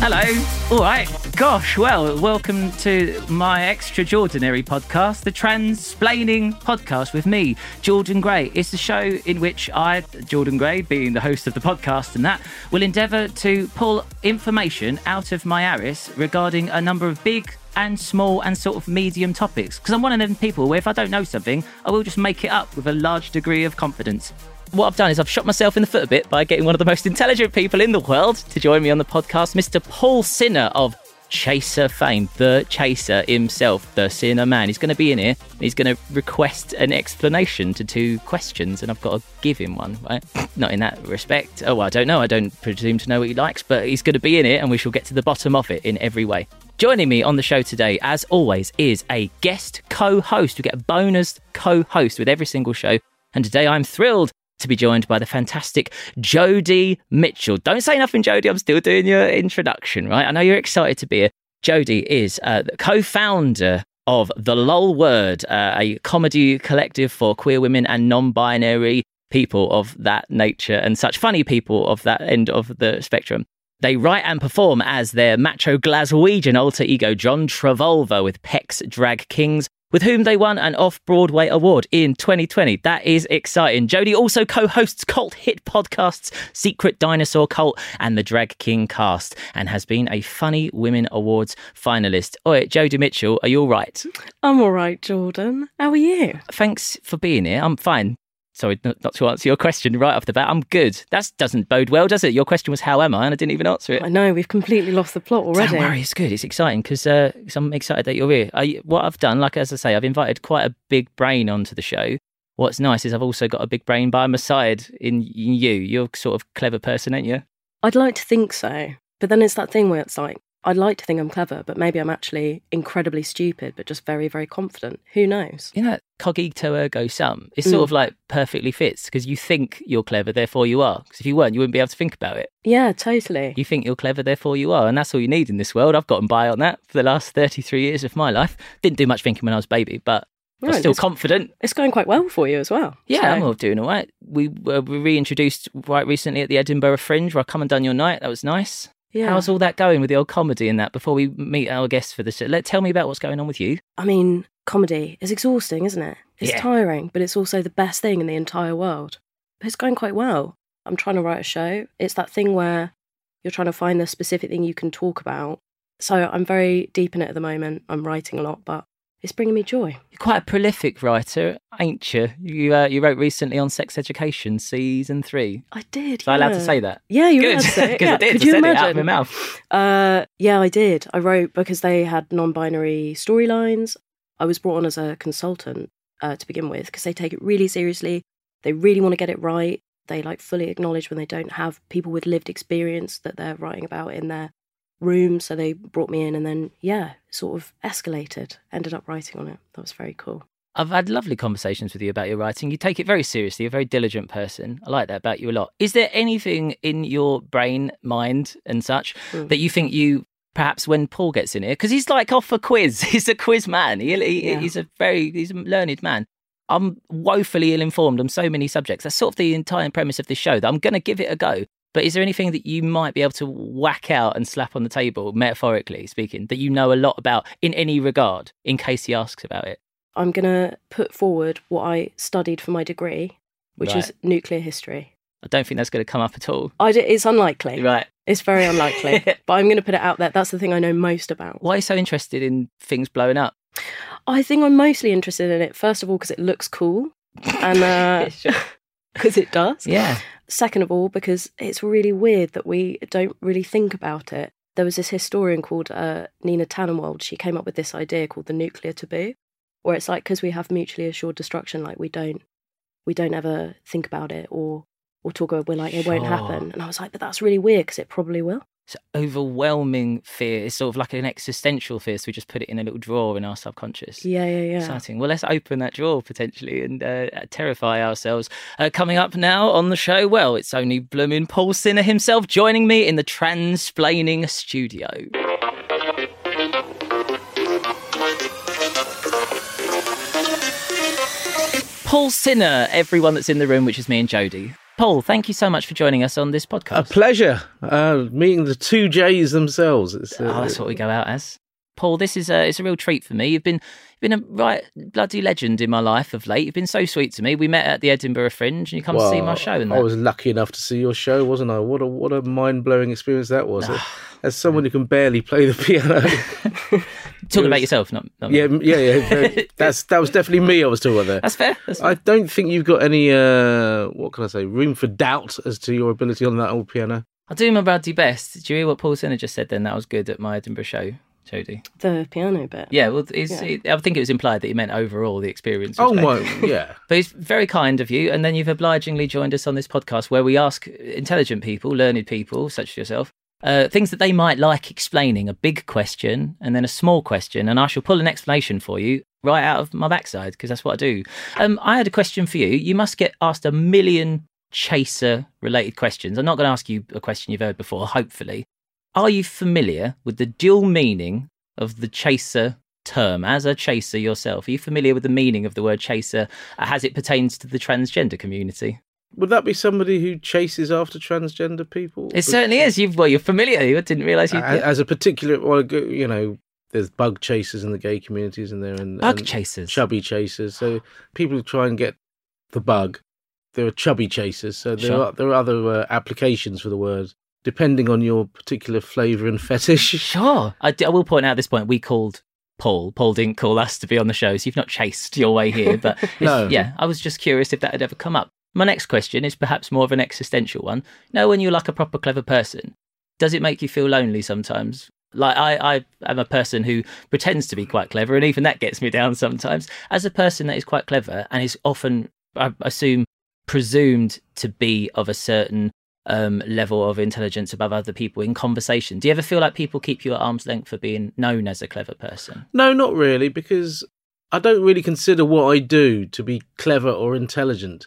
Hello. All right. Gosh, well, welcome to my extraordinary podcast, the Transplaining Podcast with me, Jordan Gray. It's the show in which I, Jordan Gray, being the host of the podcast and that, will endeavour to pull information out of my Aris regarding a number of big and small and sort of medium topics. Because I'm one of them people where if I don't know something, I will just make it up with a large degree of confidence what I've done is I've shot myself in the foot a bit by getting one of the most intelligent people in the world to join me on the podcast, Mr. Paul Sinha of Chaser fame, the Chaser himself, the Sinnerman. He's going to be in here he's going to request an explanation to two questions, and I've got to give him one, right? Not in that respect. Oh, I don't know. I don't presume to know what he likes, but he's going to be in it and we shall get to the bottom of it in every way. Joining me on the show today, as always, is a guest co host. We get a bonus co host with every single show. And today I'm thrilled to be joined by the fantastic Jodie Mitchell. Don't say nothing, Jodie. I'm still doing your introduction, right? I know you're excited to be here. Jodie is uh, the co-founder of the Lol Word, uh, a comedy collective for queer women and non-binary people of that nature and such funny people of that end of the spectrum. They write and perform as their macho Glaswegian alter ego John Travulva with Pecs Drag Kings, with whom they won an Off Broadway award in 2020. That is exciting. Jodie also co hosts cult hit podcasts Secret Dinosaur Cult and the Drag King Cast and has been a Funny Women Awards finalist. Oi, Jodie Mitchell, are you all right? I'm all right, Jordan. How are you? Thanks for being here. I'm fine. Sorry, not to answer your question right off the bat. I'm good. That doesn't bode well, does it? Your question was, How am I? And I didn't even answer it. I know, we've completely lost the plot already. Don't worry, it's good. It's exciting because uh, I'm excited that you're here. I, what I've done, like as I say, I've invited quite a big brain onto the show. What's nice is I've also got a big brain by my side in, in you. You're a sort of clever person, ain't you? I'd like to think so. But then it's that thing where it's like, I'd like to think I'm clever, but maybe I'm actually incredibly stupid, but just very, very confident. Who knows? You know, cogito ergo sum. It sort Mm. of like perfectly fits because you think you're clever, therefore you are. Because if you weren't, you wouldn't be able to think about it. Yeah, totally. You think you're clever, therefore you are. And that's all you need in this world. I've gotten by on that for the last 33 years of my life. Didn't do much thinking when I was a baby, but Right, still it's- confident. It's going quite well for you as well. Yeah, So- I'm all doing all right. We were reintroduced right recently at the Edinburgh Fringe where I come and done your night. That was nice. Yeah. How's all that going with the old comedy and that before we meet our guests for the show? Let Tell me about what's going on with you. I mean, comedy is exhausting, isn't it? It's Yeah. tiring, but it's also the best thing in the entire world. But it's going quite well. I'm trying to write a show. It's that thing where you're trying to find the specific thing you can talk about. So I'm very deep in it at the moment. I'm writing a lot, but it's bringing me joy. You're quite a prolific writer, ain't you? You, uh, you wrote recently on sex education, season three. I did. Am I allowed to say that? Yeah, you're Good, allowed to say it. because yeah. I did. Could I you said imagine? it out of my mouth. Uh, yeah, I did. I wrote because they had non-binary storylines. I was brought on as a consultant uh, to begin with because they take it really seriously. They really want to get it right. They like fully acknowledge when they don't have people with lived experience that they're writing about in their room. So they brought me in, and then yeah, sort of escalated. Ended up writing on it. That was very cool. I've had lovely conversations with you about your writing. You take it very seriously. You're a very diligent person. I like that about you a lot. Is there anything in your brain, mind, and such Mm. that you think you perhaps when Paul gets in here because he's like off a quiz. He's a quiz man. He, he- Yeah. He's a very he's a learned man. I'm woefully ill informed on so many subjects. That's sort of the entire premise of this show. That I'm going to give it a go. But is there anything that you might be able to whack out and slap on the table, metaphorically speaking, that you know a lot about in any regard, in case he asks about it? I'm gonna put forward what I studied for my degree, which is nuclear history. I don't think that's going to come up at all. I d- it's unlikely. Right. It's very unlikely, but I'm going to put it out there. That's the thing I know most about. Why are you so interested in things blowing up? I think I'm mostly interested in it, first of all, because it looks cool, and uh, Sure. because it does. Yeah. Second of all, because it's really weird that we don't really think about it. there was this historian called uh, Nina Tannenwald. She came up with this idea called the nuclear taboo, where it's like because we have mutually assured destruction, like we don't we don't ever think about it or or talk about we're like it won't happen. And I was like, but that's really weird because it probably will. It's overwhelming fear. It's sort of like an existential fear. So we just put it in a little drawer in our subconscious. Yeah, yeah, yeah. Exciting. Well, let's open that drawer potentially and uh, terrify ourselves. Uh, coming up now on the show, well, it's only blooming Paul Sinha himself joining me in the transplaining studio. Paul Sinha, everyone that's in the room, which is me and Jodie. Paul, thank you so much for joining us on this podcast. A pleasure uh, meeting the two J's themselves. Uh, Oh, that's what we go out as. Paul, this is a it's a real treat for me. You've been you've been a right bloody legend in my life of late. You've been so sweet to me. We met at the Edinburgh Fringe, and you come to see my show. And I was lucky enough to see your show, wasn't I? What a what a mind blowing experience that was. As someone who can barely play the piano, talking about yourself, not, not yeah, me. yeah, yeah. That's that was definitely me. I was talking about there. That's fair. That's fair. I don't think you've got any uh, what can I say room for doubt as to your ability on that old piano. I'll do my bloody best. Did you hear what Paul Sinha just said? Then that was good at my Edinburgh show, Jodie. The piano bit. Yeah, well, it's, Yeah. I think it was implied that he meant overall the experience. Oh great. my, yeah. But it's very kind of you. And then you've obligingly joined us on this podcast where we ask intelligent people, learned people, such as yourself, uh, things that they might like explaining a big question and then a small question. And I shall pull an explanation for you right out of my backside because that's what I do. Um, I had a question for you. You must get asked a million chaser related questions. I'm not going to ask you a question you've heard before, hopefully. Are you familiar with the dual meaning of the chaser term as a chaser yourself? Are you familiar with the meaning of the word chaser as it pertains to the transgender community? Would that be somebody who chases after transgender people? It certainly is. You've, well, you're familiar. You didn't realise you. A- As a particular, well, you know, there's bug chasers in the gay communities, and there and Bug and chasers. chubby chasers. So people who try and get the bug, there are chubby chasers. So there Sure. are there are other uh, applications for the word depending on your particular flavour and fetish. Sure. I, d- I will point out at this point we called Paul. Paul didn't call us to be on the show, so you've not chased your way here. But No. yeah, I was just curious if that had ever come up. My next question is perhaps more of an existential one. Know, when you're like a proper clever person, does it make you feel lonely sometimes? Like I, I am a person who pretends to be quite clever, and even that gets me down sometimes. As a person that is quite clever and is often, I assume, presumed to be of a certain um, level of intelligence above other people in conversation. Do you ever feel like people keep you at arm's length for being known as a clever person? No, not really, because I don't really consider what I do to be clever or intelligent.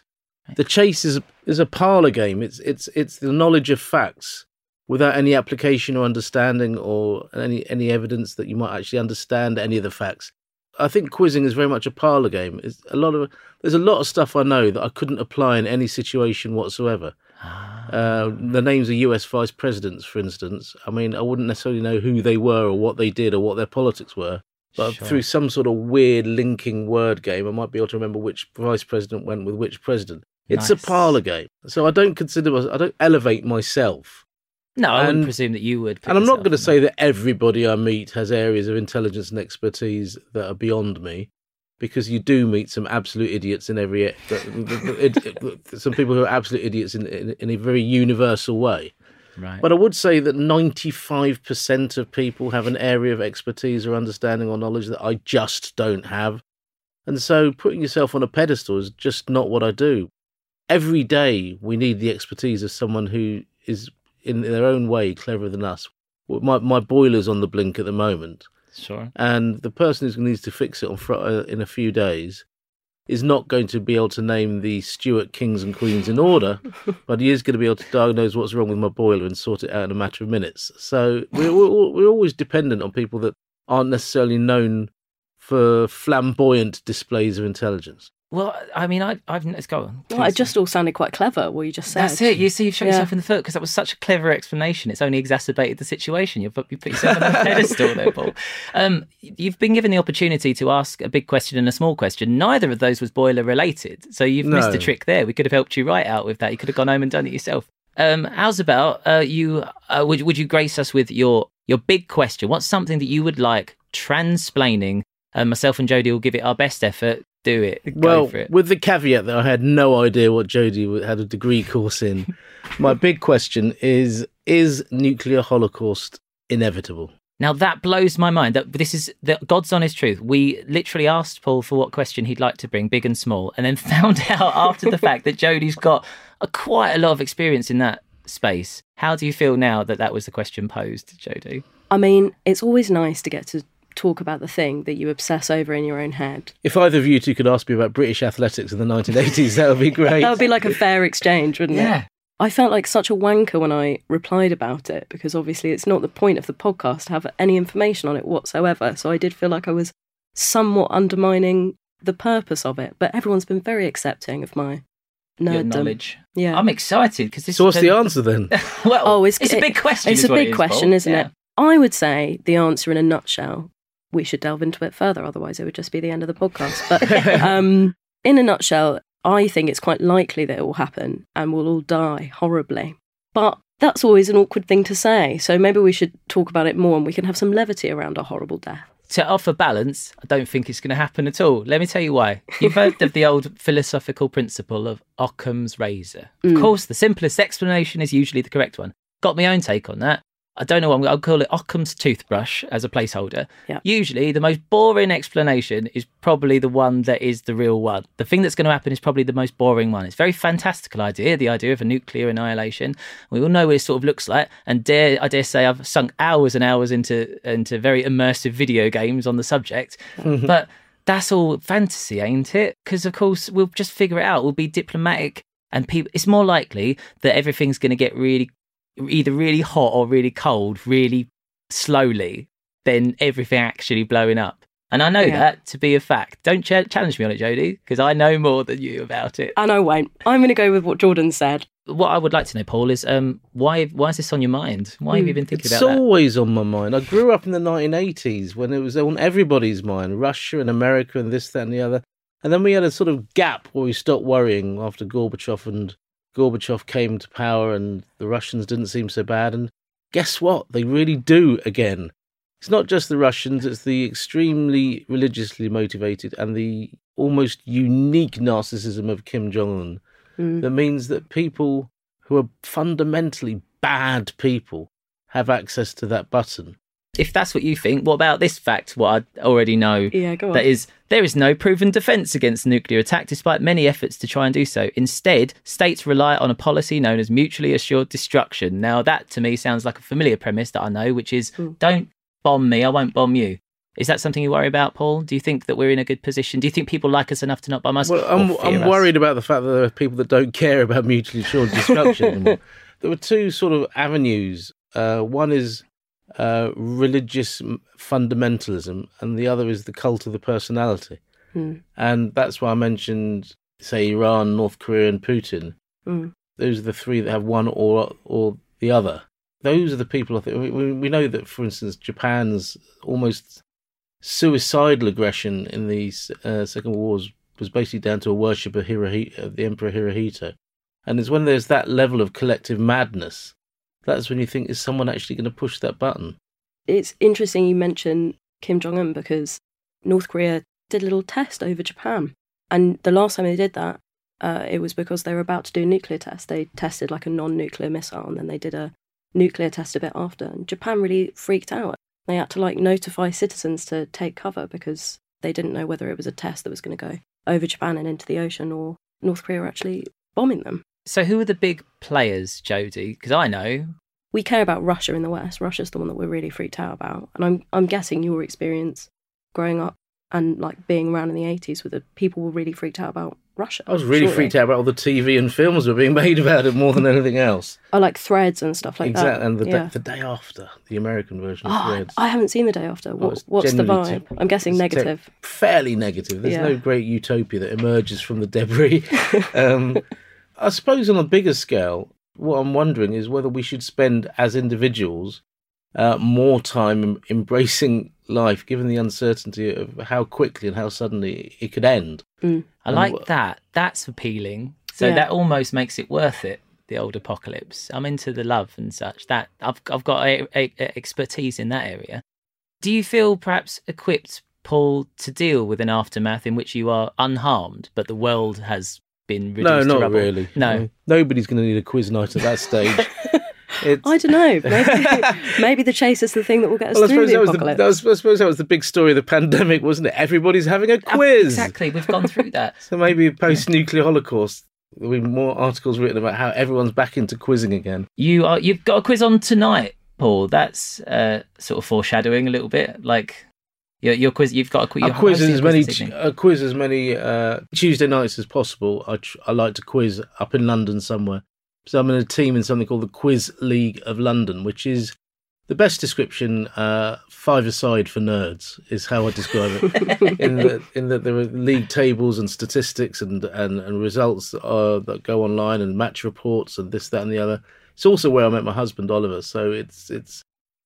The chase is is a parlor game. It's it's it's the knowledge of facts without any application or understanding or any any evidence that you might actually understand any of the facts. I think quizzing is very much a parlor game. It's a lot of there's a lot of stuff I know that I couldn't apply in any situation whatsoever. Uh, the names of US vice presidents, for instance. I mean, I wouldn't necessarily know who they were or what they did or what their politics were. But Sure. through some sort of weird linking word game, I might be able to remember which vice president went with which president. It's Nice. a parlor game. So I don't consider, I don't elevate myself. No, I wouldn't presume that you would. And I'm not going to say that everybody I meet has areas of intelligence and expertise that are beyond me, because you do meet some absolute idiots in every. some people who are absolute idiots in, in, in a very universal way. Right. But I would say that 95% of people have an area of expertise or understanding or knowledge that I just don't have. And so putting yourself on a pedestal is just not what I do. Every day we need the expertise of someone who is in their own way cleverer than us. My, my boiler's on the blink at the moment, sure. and the person who needs to fix it on fr- uh, in a few days is not going to be able to name the Stuart kings and queens in order, but he is going to be able to diagnose what's wrong with my boiler and sort it out in a matter of minutes. So we're, we're, we're always dependent on people that aren't necessarily known for flamboyant displays of intelligence. Well, I mean, I, I've let's go on. Well, it just all sounded quite clever, what you just said. That's it. You see, you've shot Yeah. yourself in the foot because that was such a clever explanation. It's only exacerbated the situation. You've put, you put yourself on a pedestal there, Paul. Um, you've been given the opportunity to ask a big question and a small question. Neither of those was boiler related. So you've missed a trick there. We could have helped you right out with that. You could have gone home and done it yourself. Um, how's about uh, you? Uh, would, would you grace us with your, your big question? What's something that you would like transplaining? Uh, myself and Jodie will give it our best effort. Do it. Go Well, for it. with the caveat that I had no idea what Jodie had a degree course in, my big question is: Is nuclear holocaust inevitable. Now that blows my mind. That this is the God's honest truth. We literally asked Paul for what question he'd like to bring, big and small, and then found out after the fact that Jodie's got a, quite a lot of experience in that space. How do you feel now that that was the question posed, Jodie? I mean, it's always nice to get to talk about the thing that you obsess over in your own head. If either of you two could ask me about British athletics in the 1980s, that would be great. That would be like a fair exchange, wouldn't it? Yeah. I felt like such a wanker when I replied about it because obviously it's not the point of the podcast to have any information on it whatsoever. So I did feel like I was somewhat undermining the purpose of it. But everyone's been very accepting of my Your nerddom. knowledge. Yeah. I'm excited because this. so what's the answer then? well, Oh, it's- it's, a big question. It's is a what big it is, question, Paul. isn't Yeah. it? I would say the answer in a nutshell. We should delve into it further, otherwise it would just be the end of the podcast. But um, in a nutshell, I think it's quite likely that it will happen and we'll all die horribly. But that's always an awkward thing to say. So maybe we should talk about it more and we can have some levity around our horrible death. To offer balance, I don't think it's going to happen at all. Let me tell you why. You've heard of the old philosophical principle of Occam's razor. Of course, the simplest explanation is usually the correct one. Got my own take on that. I don't know what I'm, I'll call it Occam's toothbrush as a placeholder. Yeah. Usually, the most boring explanation is probably the one that is the real one. The thing that's going to happen is probably the most boring one. It's a very fantastical idea, the idea of a nuclear annihilation. We all know what it sort of looks like, and dare I dare say I've sunk hours and hours into into very immersive video games on the subject. Mm-hmm. but that's all fantasy, ain't it? Because of course we'll just figure it out. We'll be diplomatic, and people. It's more likely that everything's going to get really either really hot or really cold, really slowly, than everything actually blowing up. And I know Yeah. that to be a fact. Don't ch- challenge me on it, Jodie, because I know more than you about it. And I won't. I'm going to go with what Jordan said. What I would like to know, Paul, is um, why why is this on your mind? Why have you been thinking It's about that? always on my mind. I grew up in the 1980s when it was on everybody's mind Russia and America and this, that, and the other. And then we had a sort of gap where we stopped worrying after Gorbachev and Gorbachev came to power and the Russians didn't seem so bad. And guess what? They really do again. It's not just the Russians, it's the extremely religiously motivated and the almost unique narcissism of Kim Jong un Mm. that means that people who are fundamentally bad people have access to that button. If that's what you think, what about this fact? What I already know Yeah, go on. That is, there is no proven defence against nuclear attack despite many efforts to try and do so. Instead, states rely on a policy known as mutually assured destruction. Now, that to me sounds like a familiar premise that I know, which is Hmm. don't bomb me, I won't bomb you. Is that something you worry about, Paul? Do you think that we're in a good position? Do you think people like us enough to not bomb us? Well, I'm, I'm us? worried about the fact that there are people that don't care about mutually assured destruction anymore. There were two sort of avenues. Uh, one is uh, religious fundamentalism, and the other is the cult of the personality. Hmm. And that's why I mentioned, say, Iran, North Korea, and Putin. Mm. Those are the three that have one or or the other. Those are the people. I think we- we, know that, for instance, Japan's almost suicidal aggression in the uh, Second War Wars was basically down to a worship of, Hirohi- of the Emperor Hirohito. And it's when there's that level of collective madness, that's when you think, is someone actually going to push that button? It's interesting you mention Kim Jong un because North Korea did a little test over Japan. And the last time they did that, uh, it was because they were about to do a nuclear test. They tested like a non nuclear missile and then they did a nuclear test a bit after. And Japan really freaked out. They had to like notify citizens to take cover because they didn't know whether it was a test that was going to go over Japan and into the ocean or North Korea were actually bombing them. So, who are the big players, Jodie? Because I know. we care about Russia in the West. Russia's the one that we're really freaked out about. And I'm I'm guessing your experience growing up and like being around in the eighties with the people were really freaked out about Russia. I was really surely. freaked out about all the TV and films were being made about it more than anything else. I like threads and stuff like exactly. that. And the, yeah. the day after, the American version of Oh, Threads. I haven't seen the day after. What, it's what's the vibe? te- I'm guessing it's te- negative. fairly negative. There's Yeah. no great utopia that emerges from the debris. um, I suppose on a bigger scale, what I'm wondering is whether we should spend as individuals uh, more time embracing life, given the uncertainty of how quickly and how suddenly it could end. I And like wh- that. That's appealing. So Yeah. that almost makes it worth it. The old apocalypse. I'm into the love and such. That I've I've got a, a, a expertise in that area. Do you feel perhaps equipped, Paul, to deal with an aftermath in which you are unharmed, but the world has been reduced no, to not rubble? really. No. nobody's going to need a quiz night at that stage. It's, I don't know. Maybe, maybe the chase is the thing that will get us well, through the that was the, apocalypse. that was, I suppose that was the big story of the pandemic, wasn't it? Everybody's having a quiz. Exactly, we've gone through that. So maybe post-nuclear holocaust, there'll be more articles written about how everyone's back into quizzing again. You are you've got a quiz on tonight, Paul. That's uh, sort of foreshadowing a little bit. Like your your quiz, you've got a quiz. I quiz as many. I quiz as many uh, Tuesday nights as possible. I tr- I like to quiz up in London somewhere. So I'm in a team in something called the Quiz League of London, which is the best description. Uh, five aside for nerds is how I describe it. in that in that there are league tables and statistics and and, and results uh, that go online and match reports and this that and the other. It's also where I met my husband Oliver. So it's it's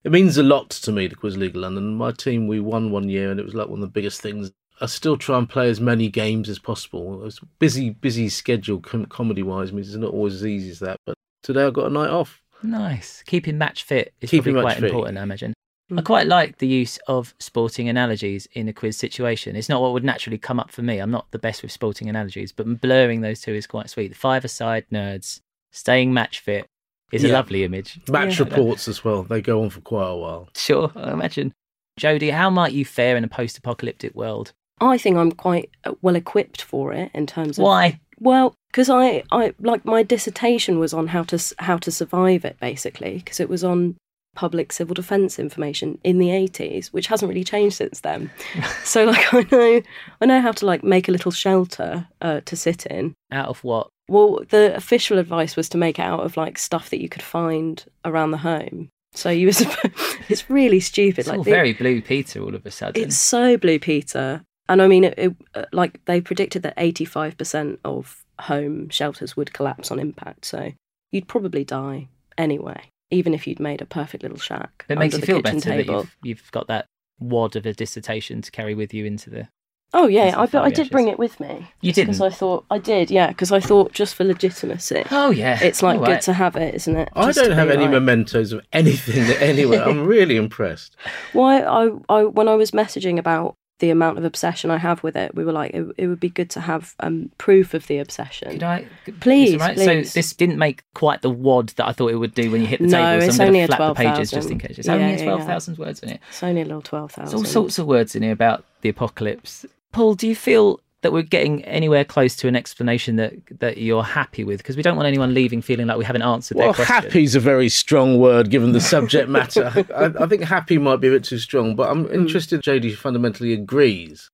it means a lot to me, the Quiz League of London. My team, we won one year, and it was like one of the biggest things. I still try and play as many games as possible. It's busy, busy schedule, com- comedy-wise, means it's not always as easy as that. But today I've got a night off. Nice. Keeping match fit is Keeping probably quite fit. important, I imagine. Mm. I quite like the use of sporting analogies in a quiz situation. It's not what would naturally come up for me. I'm not the best with sporting analogies, but blurring those two is quite sweet. The Five aside nerds, staying match fit is a lovely image. Match Yeah. reports as well. They go on for quite a while. Sure, I imagine. Jodie, how might you fare in a post apocalyptic world? I think I'm quite uh, well equipped for it in terms of Why? Well, because I, I like my dissertation was on how to how to survive it basically because it was on public civil defence information in the 80s, which hasn't really changed since then. so like I know I know how to like make a little shelter uh, to sit in. Out of what? Well, the official advice was to make it out of like stuff that you could find around the home. So you was it's really stupid. It's like all the- very blue Peter all of a sudden. it's so Blue Peter. And I mean, it, it, uh, like they predicted that 85% of home shelters would collapse on impact. So you'd probably die anyway, even if you'd made a perfect little shack. It makes you feel better that you've, you've got that wad of a dissertation to carry with you into the. Oh, yeah. I, but I did bring it with me. You Because didn't? I thought, I did, yeah. Because I thought just for legitimacy. Oh, yeah. It's like All good to have it, isn't it? I don't have any like- mementos of anything anywhere. I'm really impressed. Why I, I when I was messaging about the amount of obsession I have with it, we were like, it, it would be good to have um, proof of the obsession. Could I? Please, right? please. So this didn't make quite the wad that I thought it would do when you hit the No, table. So it's I'm only a the pages 12,000. just in case. It's Yeah, only yeah, yeah. twelve thousand words in it. It's only a little twelve thousand. There's all sorts of words in here about the apocalypse. Paul, do you feel that we're getting anywhere close to an explanation that that you're happy with? Because we don't want anyone leaving feeling like we haven't answered Well, their question. happy's a very strong word given the subject matter. I, I think happy might be a bit too strong, but I'm interested. JD fundamentally agrees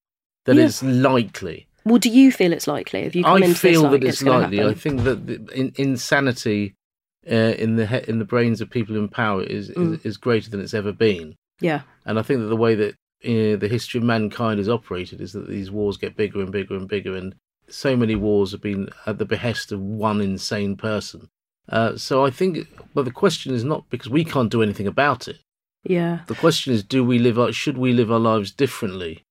that Yeah. it's likely. Well, do you feel it's likely? Have you come I into feel this like that it's gonna likely. I think that the, in, insanity uh, in the he- in the brains of people in power is, Mm. is is greater than it's ever been. Yeah, And I think that the way that uh, the history of mankind has operated is that these wars get bigger and bigger and bigger, and so many wars have been at the behest of one insane person. Uh, so I think, but the question is not because we can't do anything about it. yeah. The question is, do we live? Our, should we live our lives differently,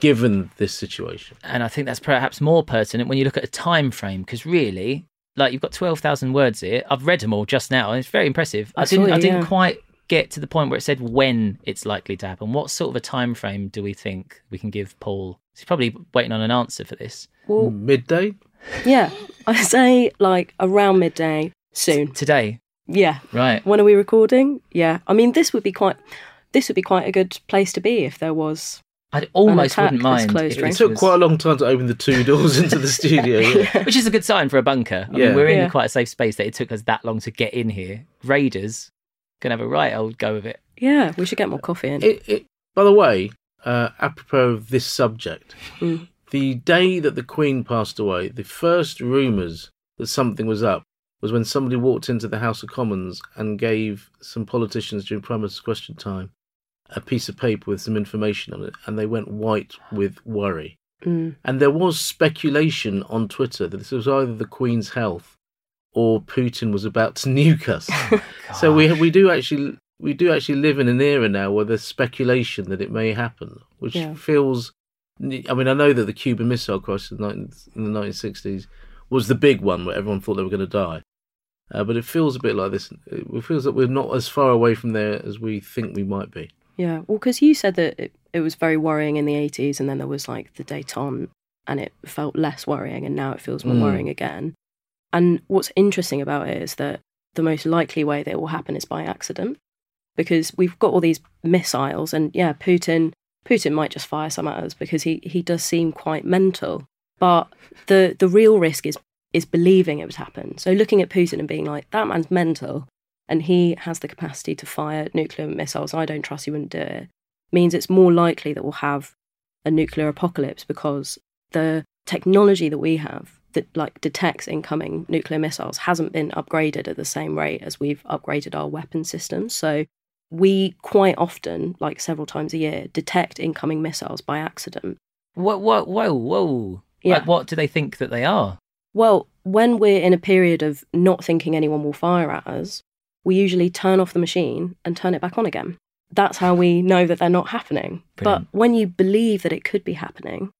given this situation? and I think that's perhaps more pertinent when you look at a time frame because really, like you've got twelve thousand words here. I've read them all just now, and it's very impressive. I, I didn't. I it, didn't quite get to the point where it said when it's likely to happen. What sort of a time frame do we think we can give Paul? He's probably waiting on an answer for this Well, mm, Midday. yeah. I say like around midday soon. today, Yeah. right? When are we recording? Yeah. I mean, this would be quite. This would be quite a good place to be if there was. I almost wouldn't this mind. close if It took was- quite a long time to open the two doors into the studio. Yeah. which is a good sign for a bunker. I Yeah. mean, we're in Yeah. quite a safe space that it took us that long to get in here. Raiders can have a right old go of it. Yeah, we should get more coffee in. It, it, by the way, uh, apropos of this subject, Mm. the day that the Queen passed away, the first rumours that something was up was when somebody walked into the House of Commons and gave some politicians during Prime Minister's Question Time a piece of paper with some information on it, and they went white with worry. Mm. And there was speculation on Twitter that this was either the Queen's health or Putin was about to nuke us. so we we do actually we do actually live in an era now where there's speculation that it may happen, which Yeah. feels. I mean, I know that the Cuban Missile Crisis in the 19 in the 1960s was the big one where everyone thought they were going to die, uh, but it feels a bit like this. It feels that we're not as far away from there as we think we might be. Yeah, well, because you said that it, it was very worrying in the 80s, and then there was like the détente, and it felt less worrying, and now it feels more Mm. worrying again. And what's interesting about it is that the most likely way that it will happen is by accident. Because we've got all these missiles and yeah putin putin might just fire some at us because he, he does seem quite mental. But the the real risk is is believing it would happen. So looking at putin and being like that man's mental and he has the capacity to fire nuclear missiles i don't trust he wouldn't do it means it's more likely that we'll have a nuclear apocalypse because the technology that we have that like detects incoming nuclear missiles hasn't been upgraded at the same rate as we've upgraded our weapon systems so we quite often, like several times a year, detect incoming missiles by accident. Whoa, whoa, whoa, whoa. Yeah. Like, what do they think that they are? Well, when we're in a period of not thinking anyone will fire at us, we usually turn off the machine and turn it back on again. That's how we know that they're not happening. Brilliant. But when you believe that it could be happening,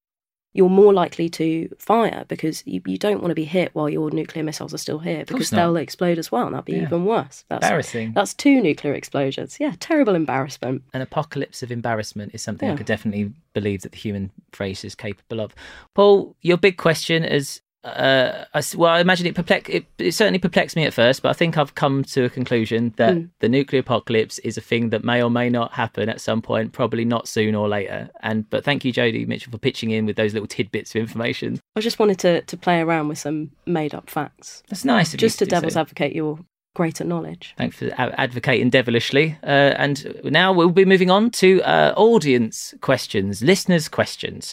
you're more likely to fire because you, you don't want to be hit while your nuclear missiles are still here because they'll explode as well and that'll be Yeah. even worse. That's, Embarrassing. That's two nuclear explosions. Yeah, terrible embarrassment. An apocalypse of embarrassment is something I could definitely believe that the human race is capable of. Paul, your big question is. Uh, I well, I imagine it, perplex- it, it certainly perplexed me at first, but I think I've come to a conclusion that Mm. the nuclear apocalypse is a thing that may or may not happen at some point, probably not soon or later. And but thank you, Jodie Mitchell, for pitching in with those little tidbits of information. I just wanted to, to play around with some made up facts, That's nice. Of you just to devil's so. advocate your greater knowledge. Thanks for advocating devilishly. Uh, and now we'll be moving on to uh, audience questions, listeners' questions.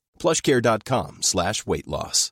plushcare.com slash weight loss.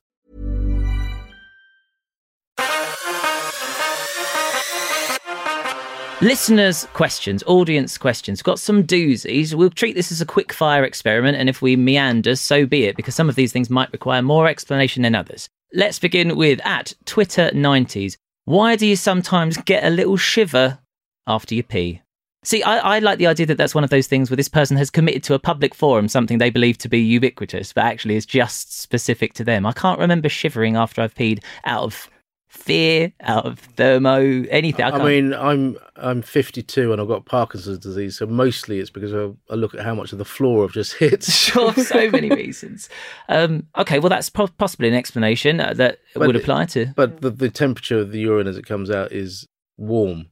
Listeners' questions, audience questions. Got some doozies. We'll treat this as a quick fire experiment, and if we meander, so be it, because some of these things might require more explanation than others. Let's begin with at Twitter 90s. Why do you sometimes get a little shiver after you pee? See, I, I like the idea that that's one of those things where this person has committed to a public forum something they believe to be ubiquitous, but actually is just specific to them. I can't remember shivering after I've peed out of fear, out of thermo, anything. I, I mean, I'm I'm 52 and I've got Parkinson's disease, so mostly it's because I, I look at how much of the floor I've just hit. sure, for so many reasons. Um, okay, well, that's po- possibly an explanation uh, that But would apply to. But the, the temperature of the urine as it comes out is warm,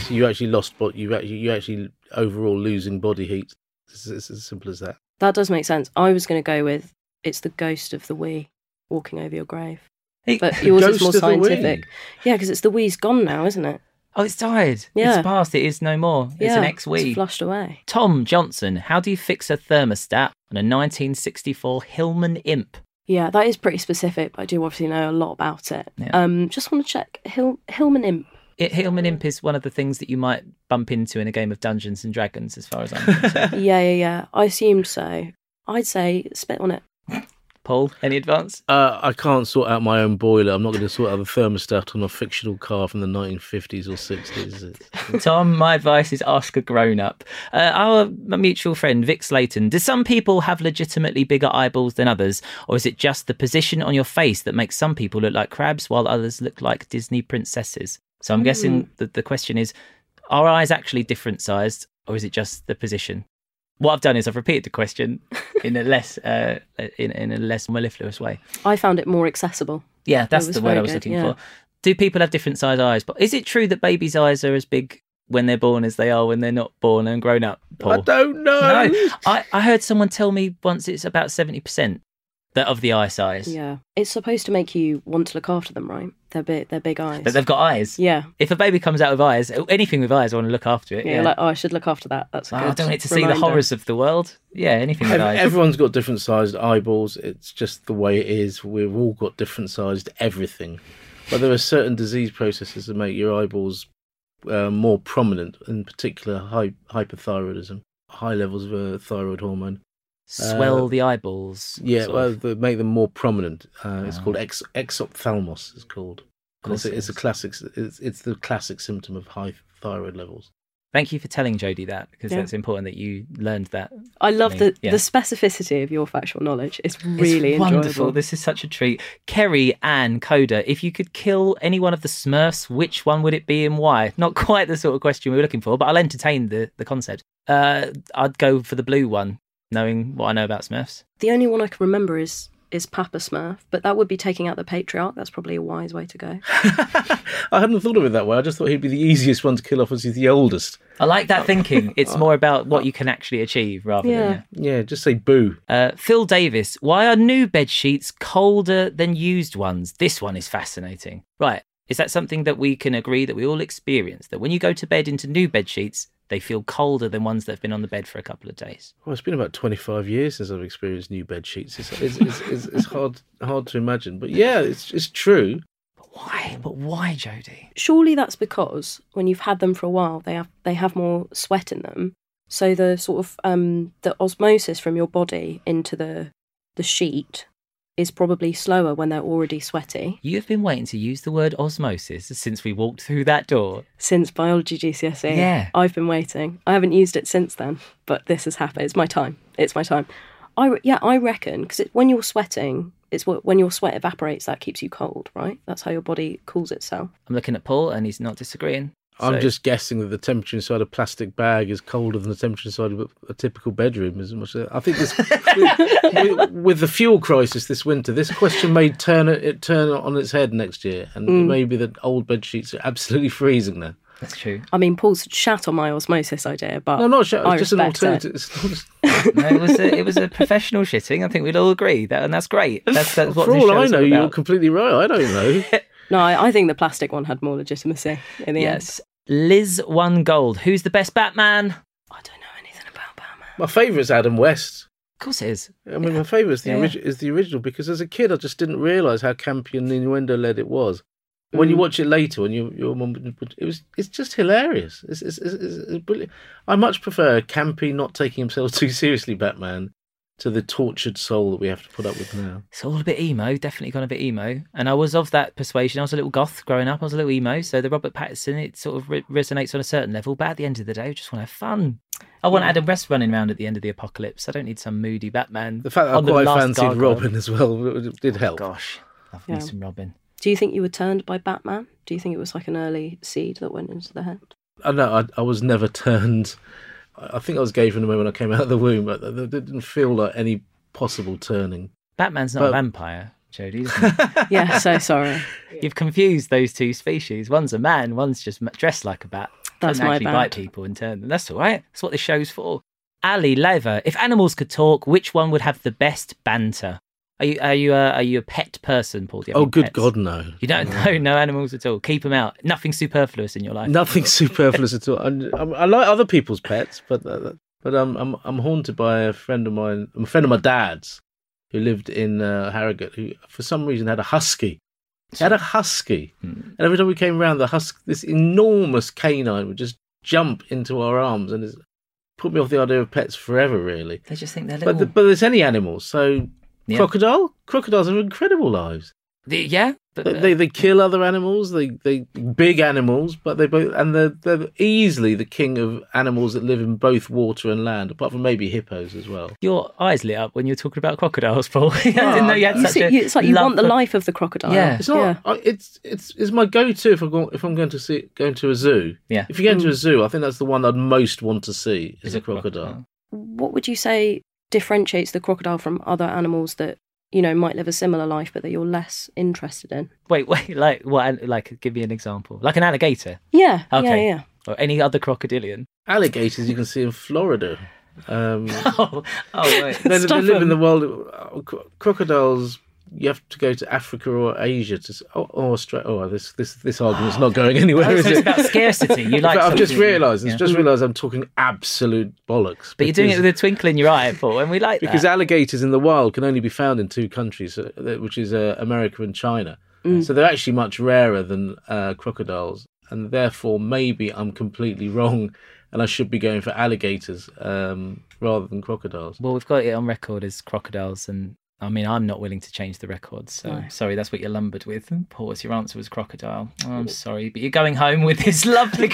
so you actually lost, but you actually you actually overall losing body heat. It's, it's as simple as that. That does make sense. I was going to go with it's the ghost of the wee walking over your grave. Hey, But yours is more of the wee? scientific. Yeah, because it's the wee's gone now, isn't it? oh, it's died. Yeah. It's past. It is no more. It's yeah, an ex-wee. It's flushed away. Tom Johnson, how do you fix a thermostat on a 1964 Hillman Imp? Yeah, that is pretty specific, but I do obviously know a lot about it. Yeah. Um, just want to check Hill, Hillman Imp. It, Hillman Imp is one of the things that you might bump into in a game of Dungeons and Dragons, as far as I'm concerned. yeah, yeah, yeah. I assumed so. I'd say spit on it. Paul, any advance? Uh, I can't sort out my own boiler. I'm not going to sort out the thermostat on a fictional car from the 1950s or 60s. Tom, my advice is ask a grown up. Uh, our mutual friend Vic Slayton, do some people have legitimately bigger eyeballs than others, or is it just the position on your face that makes some people look like crabs while others look like Disney princesses? So I'm guessing that the question is are eyes actually different sized, or is it just the position? What I've done is I've repeated the question in a less uh, in, in a less mellifluous way. I found it more accessible. Yeah, that's the word I was good, looking yeah. for. Do people have different size eyes? But is it true that babies' eyes are as big when they're born as they are when they're not born and grown up? Paul? I don't know. No, I, I heard someone tell me once it's about seventy percent. That of the eye size. Yeah, it's supposed to make you want to look after them, right? They're big, they're big eyes. That they've got eyes. yeah, If a baby comes out with eyes, anything with eyes, I want to look after it. yeah, Yeah. like oh, I should look after that. That's a Oh, good I don't want it to see the horrors of the world. Yeah, anything with Ev- eyes. Everyone's got different sized eyeballs. It's just the way it is. We've all got different sized everything. But there are certain disease processes that make your eyeballs uh, more prominent, in particular hy- hyperthyroidism, high levels of uh, thyroid hormone. Swell uh, the eyeballs. Yeah, well, of. they make them more prominent. Uh, it's Ah. called ex- exophthalmos. It's called. And course It's, it a, it's a classic. It's, it's the classic symptom of high thyroid levels. Thank you for telling Jodie that because Yeah. that's important that you learned that. I love me. the Yeah. the specificity of your factual knowledge. It's really it's wonderful. enjoyable. This is such a treat. Kerry and Coda, if you could kill any one of the Smurfs, which one would it be and why? Not quite the sort of question we were looking for, but I'll entertain the, the concept. Uh, I'd go for the blue one, knowing what I know about Smurfs. The only one I can remember is is Papa Smurf, but that would be taking out the patriarch. That's probably a wise way to go. I hadn't thought of it that way. I just thought he'd be the easiest one to kill off as he's the oldest. I like that thinking. It's more about what you can actually achieve rather Yeah. than. Yeah, yeah, just say boo. Uh, Phil Davis, why are new bed sheets colder than used ones? This one is fascinating. Right. Is that something that we can agree that we all experience? That when you go to bed into new bed sheets, they feel colder than ones that have been on the bed for a couple of days? Well, it's been about 25 years since I've experienced new bed sheets. It's, it's, it's, it's, it's hard hard to imagine. But yeah, it's, it's true. But why? But why, Jodie? Surely that's because when you've had them for a while, they have they have more sweat in them. So the sort of um, the osmosis from your body into the the sheet is probably slower when they're already sweaty. You have been waiting to use the word osmosis since we walked through that door. Since biology GCSE, Yeah. I've been waiting. I haven't used it since then, but this has happened. It's my time. It's my time. I re- yeah, I reckon because when you're sweating, it's what when your sweat evaporates that keeps you cold, right? That's how your body cools itself. I'm looking at Paul and he's not disagreeing. I'm So- just guessing that the temperature inside a plastic bag is colder than the temperature inside of a, a typical bedroom. As much as, I think this with, with, with the fuel crisis this winter, this question may turn it, it turn on its head next year, and Mm. it may be that old bed sheets are absolutely freezing now. That's true. I mean, Paul's shat on my osmosis idea, but No, not sure. I It's just an respect it. alternative. Not just, No, it was a, it was a professional shitting. I think we'd all agree that, and that's great. That's, that's what for this all I know, all you're completely right. I don't know. No, I, I think the plastic one had more legitimacy in the Yes. Liz won gold. Who's the best Batman? I don't know anything about Batman. My favourite's Adam West. Of course it is. I mean, my favourite is the, Yeah. origi- is the original because as a kid, I just didn't realise how campy and innuendo led it was. When you Mm. watch it later, when you your mum, it was it's just hilarious. It's, it's, it's, it's, it's brilliant. I much prefer campy, not taking himself too seriously Batman to the tortured soul that we have to put up with now. It's all a bit emo, definitely gone a bit emo. And I was of that persuasion. I was a little goth growing up. I was a little emo. So the Robert Pattinson, it sort of re- resonates on a certain level. But at the end of the day, I just want to have fun. I want Yeah. Adam West running around at the end of the apocalypse. I don't need some moody Batman. The fact that I quite fancied gargoyle. Robin as well it did oh, help. Gosh, love me Yeah. some Robin. Do you think you were turned by Batman? Do you think it was like an early seed that went into the head? I know I, I was never turned. I I think I was gay from the moment I came out of the womb, but there didn't feel like any possible turning. Batman's not a vampire, Jodie. Isn't he? Yeah, so sorry. You've confused those two species. One's a man, one's just dressed like a bat. That's Doesn't my actually bad. bite people and turn them. That's all right. That's what this show's for. Ali Lever, if animals could talk, which one would have the best banter? Are you are you a, are you a pet person, Paul? Oh, good pets? God, no. You don't know no animals at all. Keep them out. Nothing superfluous in your life. Nothing superfluous at all. I, I, I like other people's pets, but uh, but um, I'm I'm haunted by a friend of mine, a friend of my dad's, who lived in uh, Harrogate, who for some reason had a husky. He had a husky, Hmm. and every time we came around, the husk, this enormous canine would just jump into our arms, and it's put me off the idea of pets forever, really. They just think they're little. But the, but there's any animals, so Yeah. crocodile, crocodiles have incredible lives. The- yeah, but They, uh, they they kill other animals. They they big animals, but they both and they're they're easily the king of animals that live in both water and land, apart from maybe hippos as well. your eyes lit up when you were talking about crocodiles, Paul. I didn't ah, know you had You such see, a it's like you want the life of the crocodile. Yeah. It's not. I, it's it's it's my go-to if I'm going, if I'm going to see going to a zoo. Yeah. If you're go to a hmm. zoo, I think that's the one I'd most want to see is Is a a crocodile. crocodile. What would you say differentiates the crocodile from other animals that you know might live a similar life, but that you're less interested in? Wait, wait, like what? Like, give me an example. Like an alligator Yeah. Okay. Yeah. Yeah. or any other crocodilian. Alligators you can see in Florida. Um, Oh, oh wait. they, they Stop live in the world. uh, Crocodiles. You have to go to Africa or Asia to. Oh, oh Australia. Oh, this this this argument's not going anywhere, Oh, is so it's it? about scarcity. You like But I've just realised. Yeah. just realised I'm talking absolute bollocks. But you're doing it with a twinkle in your eye, Paul, and we like because that. alligators in the wild can only be found in two countries, uh, which is uh, America and China. Mm. So they're actually much rarer than uh, crocodiles, and therefore maybe I'm completely wrong, and I should be going for alligators um, rather than crocodiles. Well, we've got it on record as crocodiles, and I mean, I'm not willing to change the record. So No. sorry, that's what you're lumbered with. Pause. Your answer was crocodile. Oh, I'm sorry, but you're going home with this lovely.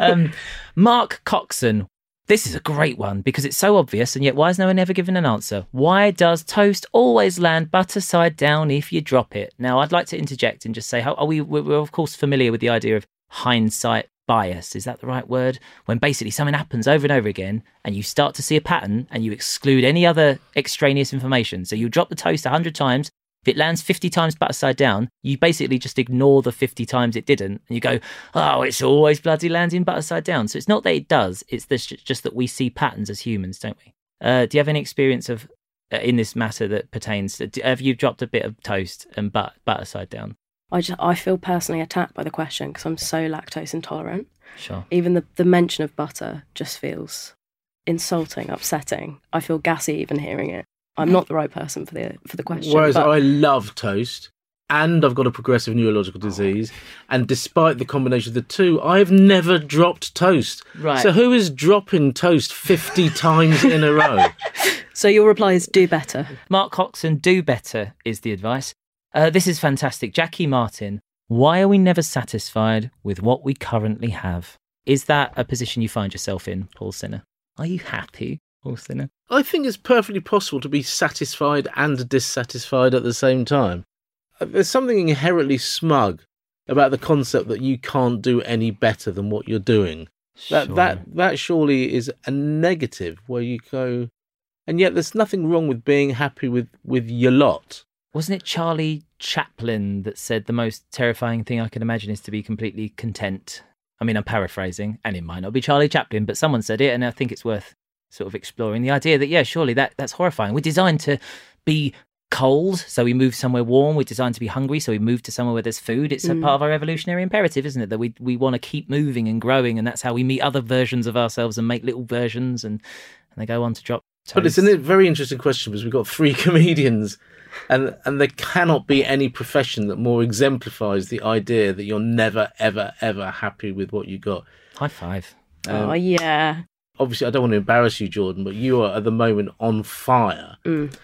um, Mark Coxon. This is a great one because it's so obvious, and yet why has no one ever given an answer? Why does toast always land butter side down if you drop it? Now, I'd like to interject and just say, how are we? We're of course familiar with the idea of hindsight bias. Is that the right word? When basically something happens over and over again, and you start to see a pattern, and you exclude any other extraneous information. So you drop the toast hundred times. If it lands 50 times butter side down, you basically just ignore the 50 times it didn't. And you go, oh, it's always bloody landing butter side down. So it's not that it does, it's just that we see patterns as humans, don't we? Uh, do you have any experience of uh, in this matter that pertains to, have you dropped a bit of toast and but, butter side down? I just I feel personally attacked by the question because I'm so lactose intolerant. Sure. Even the the mention of butter just feels insulting, upsetting. I feel gassy even hearing it. I'm not the right person for the for the question. Whereas but I love toast, and I've got a progressive neurological oh. disease, and despite the combination of the two, I've never dropped toast. Right. So who is dropping toast 50 times in a row? so your reply is do better. Mark Coxon, do better is the advice. Uh, this is fantastic. Jackie Martin, why are we never satisfied with what we currently have? Is that a position you find yourself in, Paul Sinha? Are you happy, Paul Sinha? I think it's perfectly possible to be satisfied and dissatisfied at the same time. Uh, There's something inherently smug about the concept that you can't do any better than what you're doing. That Sure. that that surely is a negative where you go and yet there's nothing wrong with being happy with with your lot. Wasn't it Charlie Chaplin that said the most terrifying thing I can imagine is to be completely content? I mean, I'm paraphrasing, and it might not be Charlie Chaplin, but someone said it, and I think it's worth sort of exploring the idea that, yeah, surely that, that's horrifying. We're designed to be cold, so we move somewhere warm. We're designed to be hungry, so we move to somewhere where there's food. It's a Mm. part of our evolutionary imperative, isn't it? That we, we want to keep moving and growing, and that's how we meet other versions of ourselves and make little versions, and, and they go on to drop. But it's a very interesting question because we've got three comedians, and and there cannot be any profession that more exemplifies the idea that you're never ever ever happy with what you got. High five. Um, oh yeah. Obviously, I don't want to embarrass you, Jordan, but you are at the moment on fire. Mm.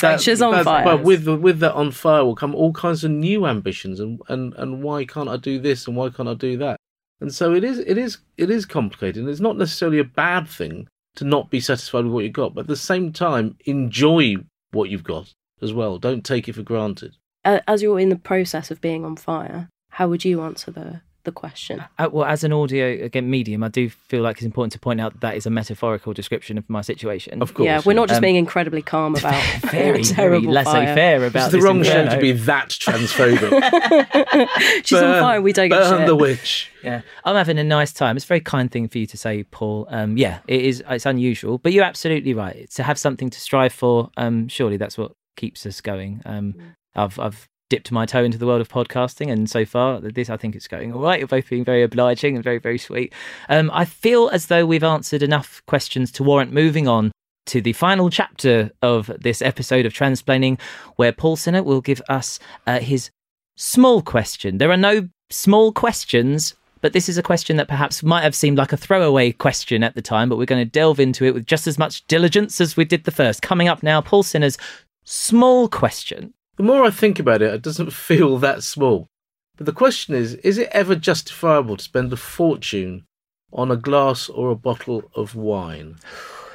That- She's on fire. But with the- with that on fire will come all kinds of new ambitions, and, and and why can't I do this and why can't I do that? And so it is it is it is complicated. And it's not necessarily a bad thing to not be satisfied with what you've got, but at the same time enjoy what you've got as well. Don't take it for granted. As you're in the process of being on fire, how would you answer the the question? Uh, well, as an audio again medium, I do feel like it's important to point out that, that is a metaphorical description of my situation. Of course, yeah, we're not just Um, being incredibly calm about very, very terrible laissez-faire This about is the wrong show to be that transphobic. fire. She's on fire. We don't give a burn shit. the witch. Yeah, I'm having a nice time. It's a very kind thing for you to say, Paul. Um, yeah, it is. It's unusual, but you're absolutely right. To have something to strive for, um, surely that's what keeps us going. Um, I've I've dipped my toe into the world of podcasting, and so far, this I think it's going all right. You're both being very obliging and very very sweet. Um, I feel as though we've answered enough questions to warrant moving on to the final chapter of this episode of Transplaining, where Paul Sinha will give us uh, his small question. There are no small questions, but this is a question that perhaps might have seemed like a throwaway question at the time, but we're going to delve into it with just as much diligence as we did the first. Coming up now, Paul Sinha's small question. The more I think about it, it doesn't feel that small. But the question is is it ever justifiable to spend a fortune on a glass or a bottle of wine?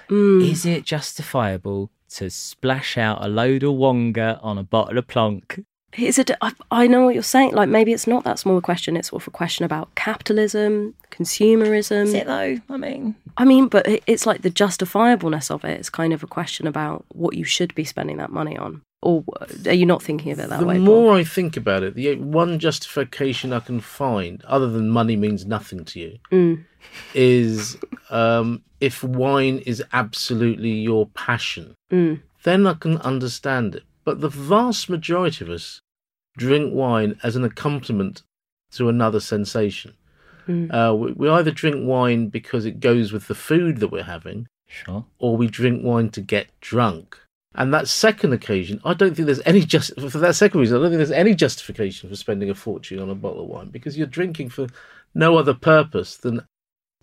Mm. Is it justifiable to splash out a load of wonga on a bottle of plonk? Is it? I, I know what you're saying. Like maybe it's not that small a question. It's sort of a question about capitalism, consumerism. Is it though? I mean, I mean, but it- it's like the justifiableness of it. It's kind of a question about what you should be spending that money on. or are you not thinking of it that the way? The more I think about it, the one justification I can find, other than money means nothing to you, Mm. is um, if wine is absolutely your passion, Mm. then I can understand it. But the vast majority of us drink wine as an accompaniment to another sensation. Mm. Uh, we, we either drink wine because it goes with the food that we're having, Sure. or we drink wine to get drunk. And that second occasion, I don't think there's any just for that second reason. I don't think there's any justification for spending a fortune on a bottle of wine because you're drinking for no other purpose than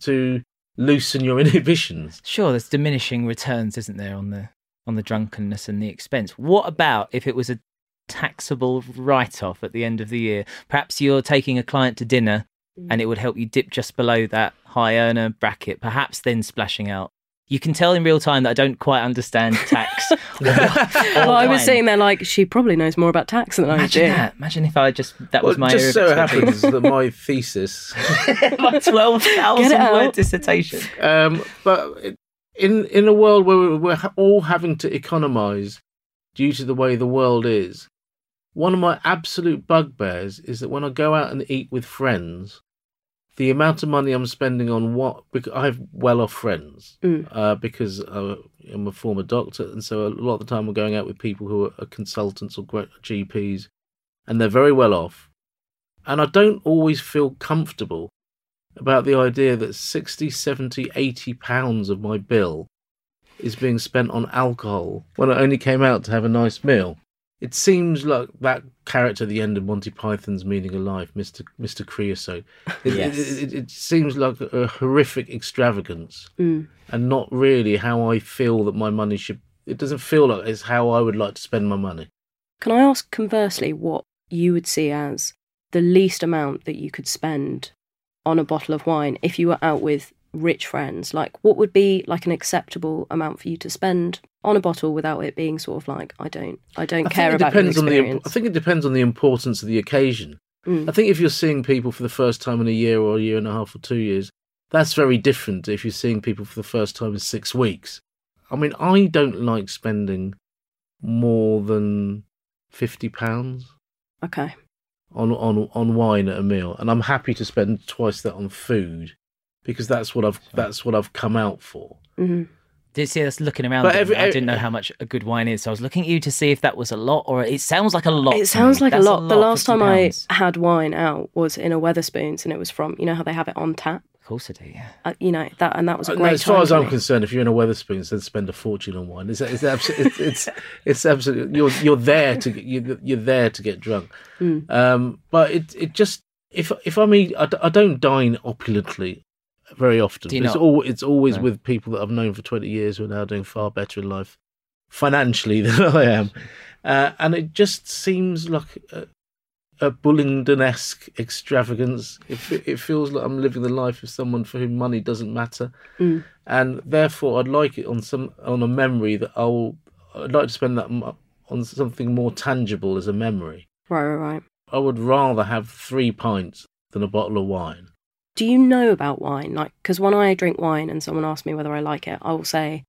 to loosen your inhibitions. Sure, there's diminishing returns, isn't there, on the on the drunkenness and the expense. What about if it was a taxable write-off at the end of the year? Perhaps you're taking a client to dinner and it would help you dip just below that high earner bracket, perhaps then splashing out. You can tell in real time that I don't quite understand tax. or- well, I was wine. sitting there like she probably knows more about tax than I Imagine do. that. Imagine if I just that was Well, my just so of happens that my thesis my twelve Get thousand it word dissertation. Um, but it- in in a world where we're, we're all having to economize due to the way the world is, one of my absolute bugbears is that when I go out and eat with friends, the amount of money I'm spending on what because I have well-off friends Mm. uh, because uh, I'm a former doctor, and so a lot of the time I'm going out with people who are, are consultants or GPs, and they're very well off, and I don't always feel comfortable about the idea that 60, 70, 80 pounds of my bill is being spent on alcohol when I only came out to have a nice meal. It seems like that character at the end of Monty Python's Meaning of Life, Mr. Mr. Creosote. It, Yes. it, it, it seems like a horrific extravagance Mm. and not really how I feel that my money should. It doesn't feel like it's how I would like to spend my money. Can I ask conversely what you would see as the least amount that you could spend on a bottle of wine if you were out with rich friends? Like, what would be like an acceptable amount for you to spend on a bottle without it being sort of like, I don't, I don't I care about depends on the. I think it depends on the importance of the occasion. Mm. I think if you're seeing people for the first time in a year or a year and a half or two years, that's very different if you're seeing people for the first time in six weeks. I mean, I don't like spending more than fifty pounds Okay. On on on wine at a meal, and I'm happy to spend twice that on food because that's what I've that's what I've come out for. hmm Did you see us looking around? But then? every- I didn't know how much a good wine is, so I was looking at you to see if that was a lot or it sounds like a lot. It sounds like a That's lot. The last 50 time I had wine out was in a Wetherspoons, and it was from you know how they have it on tap. Of course I do. Yeah. Uh, you know that, and that was a Uh, great no, as far time as I'm me. concerned, if you're in a Wetherspoons, then spend a fortune on wine. It's it's absolutely it's, it's it's absolutely you're you're there to get you're, you're there to get drunk. Mm. Um, but it it just if if I mean I, d- I don't dine opulently very often. It's all it's always No. with people that I've known for 20 years who are now doing far better in life financially than I am, uh, and it just seems like. A, a Bullingdon-esque extravagance. It, it feels like I'm living the life of someone for whom money doesn't matter Mm. and therefore I'd like it on some on a memory that I'll I'd like to spend that on something more tangible as a memory. Right, right, right. I would rather have three pints than a bottle of wine. Do you know about wine? Like, because when I drink wine and someone asks me whether I like it, I will say,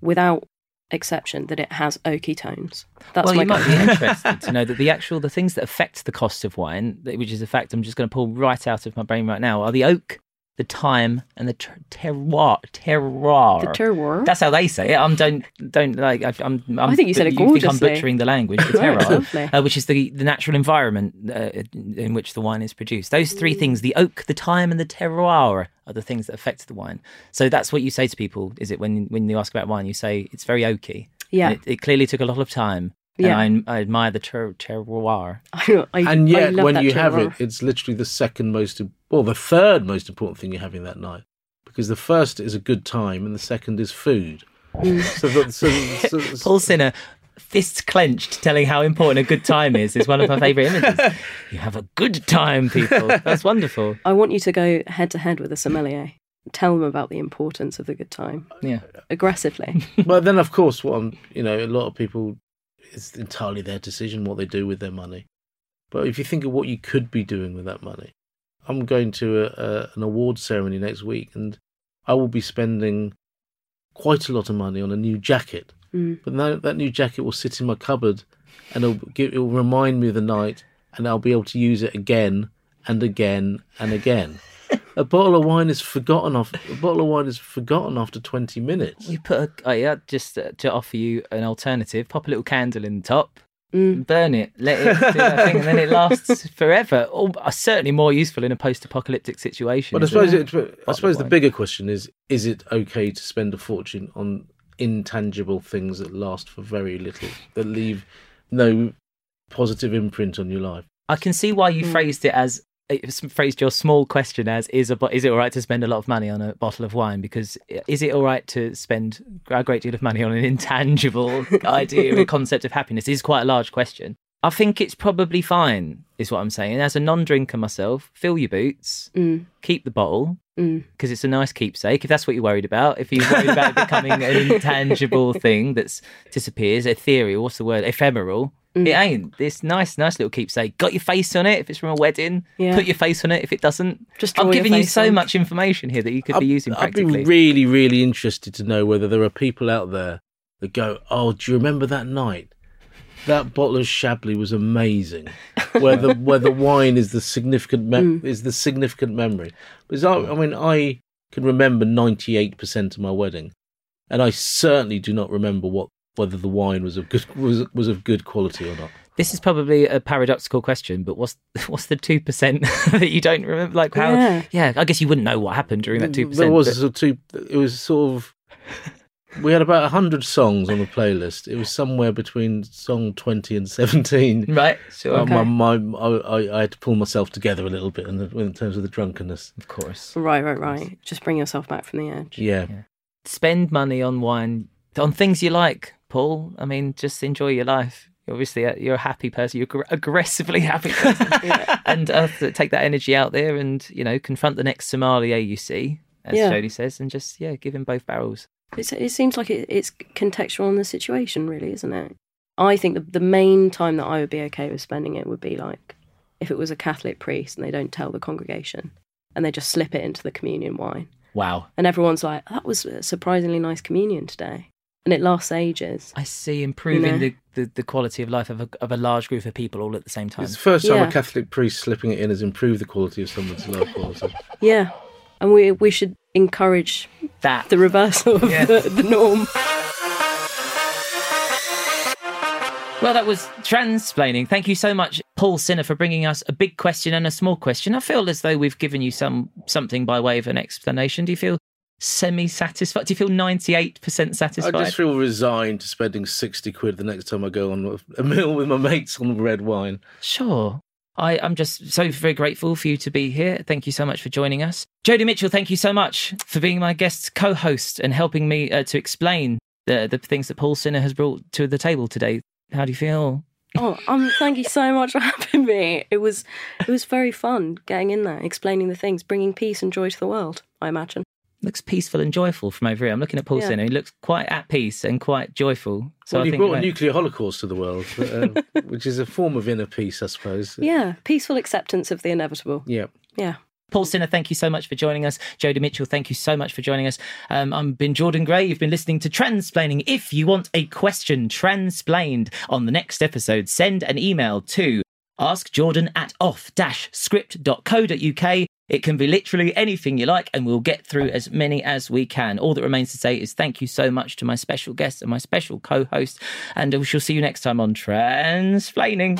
without exception, that it has oaky tones. That's well, you might be interested to know that the actual the things that affect the cost of wine, which is a fact I'm just going to pull right out of my brain right now, are the oak, the time and the ter- terroir. Terroir. the terroir. That's how they say it. I'm don't don't like. I'm. I'm I think you said it think I'm butchering the language. The terroir, uh, which is the the natural environment uh, in which the wine is produced. Those three things: the oak, the time, and the terroir are the things that affect the wine. So that's what you say to people. Is it when when you ask about wine, you say it's very oaky. yeah. It, it clearly took a lot of time. Yeah. And I, I admire the ter- terroir. I, I, and I yet, love when that you have it, it's literally the second most, im- well, the third most important thing you're having that night, because the first is a good time and the second is food. Mm. So, that, so, so, so- Paul Sinha, fists clenched, telling how important a good time is, is one of my favourite images. You have a good time, people. That's wonderful. I want you to go head to head with a sommelier. Tell them about the importance of the good time Yeah. aggressively. but then, of course, what I'm, you know, a lot of people, it's entirely their decision what they do with their money. But if you think of what you could be doing with that money, I'm going to a, a, an award ceremony next week, and I will be spending quite a lot of money on a new jacket. Mm. But that, that new jacket will sit in my cupboard and it'll, give, it'll remind me of the night, and I'll be able to use it again and again and again. A bottle of wine is forgotten off. A bottle of wine is forgotten after twenty minutes. You put a oh yeah, just uh, to offer you an alternative. Pop a little candle in the top, Mm. burn it, let it do that thing, and then it lasts forever. Or uh, certainly more useful in a post-apocalyptic situation. But I suppose it? it, I suppose the wine. bigger question is: Is it okay to spend a fortune on intangible things that last for very little, that leave no positive imprint on your life? I can see why you Mm. phrased it as it's phrased your small question as is a is it all right to spend a lot of money on a bottle of wine? Because is it all right to spend a great deal of money on an intangible idea a concept of happiness? Is quite a large question. I think it's probably fine is what i'm saying. As a non-drinker myself fill your boots Mm. keep the bottle Mm. because it's a nice keepsake. If that's what you're worried about if you're worried about it becoming an intangible thing that's disappears ethereal what's the word? Ephemeral Mm. it ain't this nice nice little keepsake got your face on it if it's from a wedding Yeah. put your face on it if it doesn't Just i'm giving you so on. much information here that you could be using I'd be really, really interested to know whether there are people out there that go, "Oh, do you remember that night? That bottle of Chablis was amazing." where the where the wine is the significant mem- is the significant memory. Because I, I mean, I can remember ninety eight percent of my wedding, and I certainly do not remember what whether the wine was of good was was of good quality or not. this is probably a paradoxical question but what's what's the 2% that you don't remember like how Yeah. yeah i guess you wouldn't know what happened during that 2% There was but- sort of two. It was sort of. We had about hundred songs on the playlist. It was somewhere between song twenty and seventeen. right sure Uh, Okay. my, my, I, I- I had to pull myself together a little bit in, the, in terms of the drunkenness. of course Right, right, right. Just bring yourself back from the edge. Yeah, spend money on wine on things you like paul i mean just enjoy your life obviously uh, you're a happy person you're aggra- aggressively happy person and uh, take that energy out there and you know confront the next sommelier you see as Yeah. jodie says and just yeah give him both barrels It's, it seems like it, it's contextual on the situation, really, isn't it? I think the, the main time that I would be okay with spending it would be like if it was a Catholic priest and they don't tell the congregation and they just slip it into the communion wine. wow And everyone's like, that was a surprisingly nice communion today. And it lasts ages. i see improving know? the, the, the quality of life of a, of a large group of people all at the same time it's the first time Yeah. a Catholic priest slipping it in has improved the quality of someone's life. quality. Yeah. And we, we should encourage that the reversal of Yeah. the, the norm. Well, that was transplaining. Thank you so much, Paul Sinha, for bringing us a big question and a small question. I feel as though we've given you some something by way of an explanation. Do you feel semi-satisfied? Do you feel ninety-eight percent satisfied? I just feel resigned to spending 60 quid the next time I go on a meal with my mates on red wine. Sure. I, I'm just so very grateful for you to be here. Thank you so much for joining us. Jodie Mitchell, thank you so much for being my guest co host and helping me uh, to explain the, the things that Paul Sinha has brought to the table today. How do you feel? Oh, um, thank you so much for having me. It was, it was very fun getting in there, explaining the things, bringing peace and joy to the world. I imagine. Looks peaceful and joyful from over here. I'm looking at Paul Yeah. Sinha. He looks quite at peace and quite joyful. So well, I you think brought a right. nuclear holocaust to the world, um, which is a form of inner peace, I suppose. Yeah, peaceful acceptance of the inevitable. Yeah. Yeah. Paul Sinha, thank you so much for joining us. Jodie Mitchell, thank you so much for joining us. Um, I've been Jordan Gray. You've been listening to Transplaining. If you want a question transplained on the next episode, send an email to askjordan at off-script.co.uk. It can be literally anything you like, and we'll get through as many as we can. All that remains to say is thank you so much to my special guest and my special co-host, and we shall see you next time on Transplaining.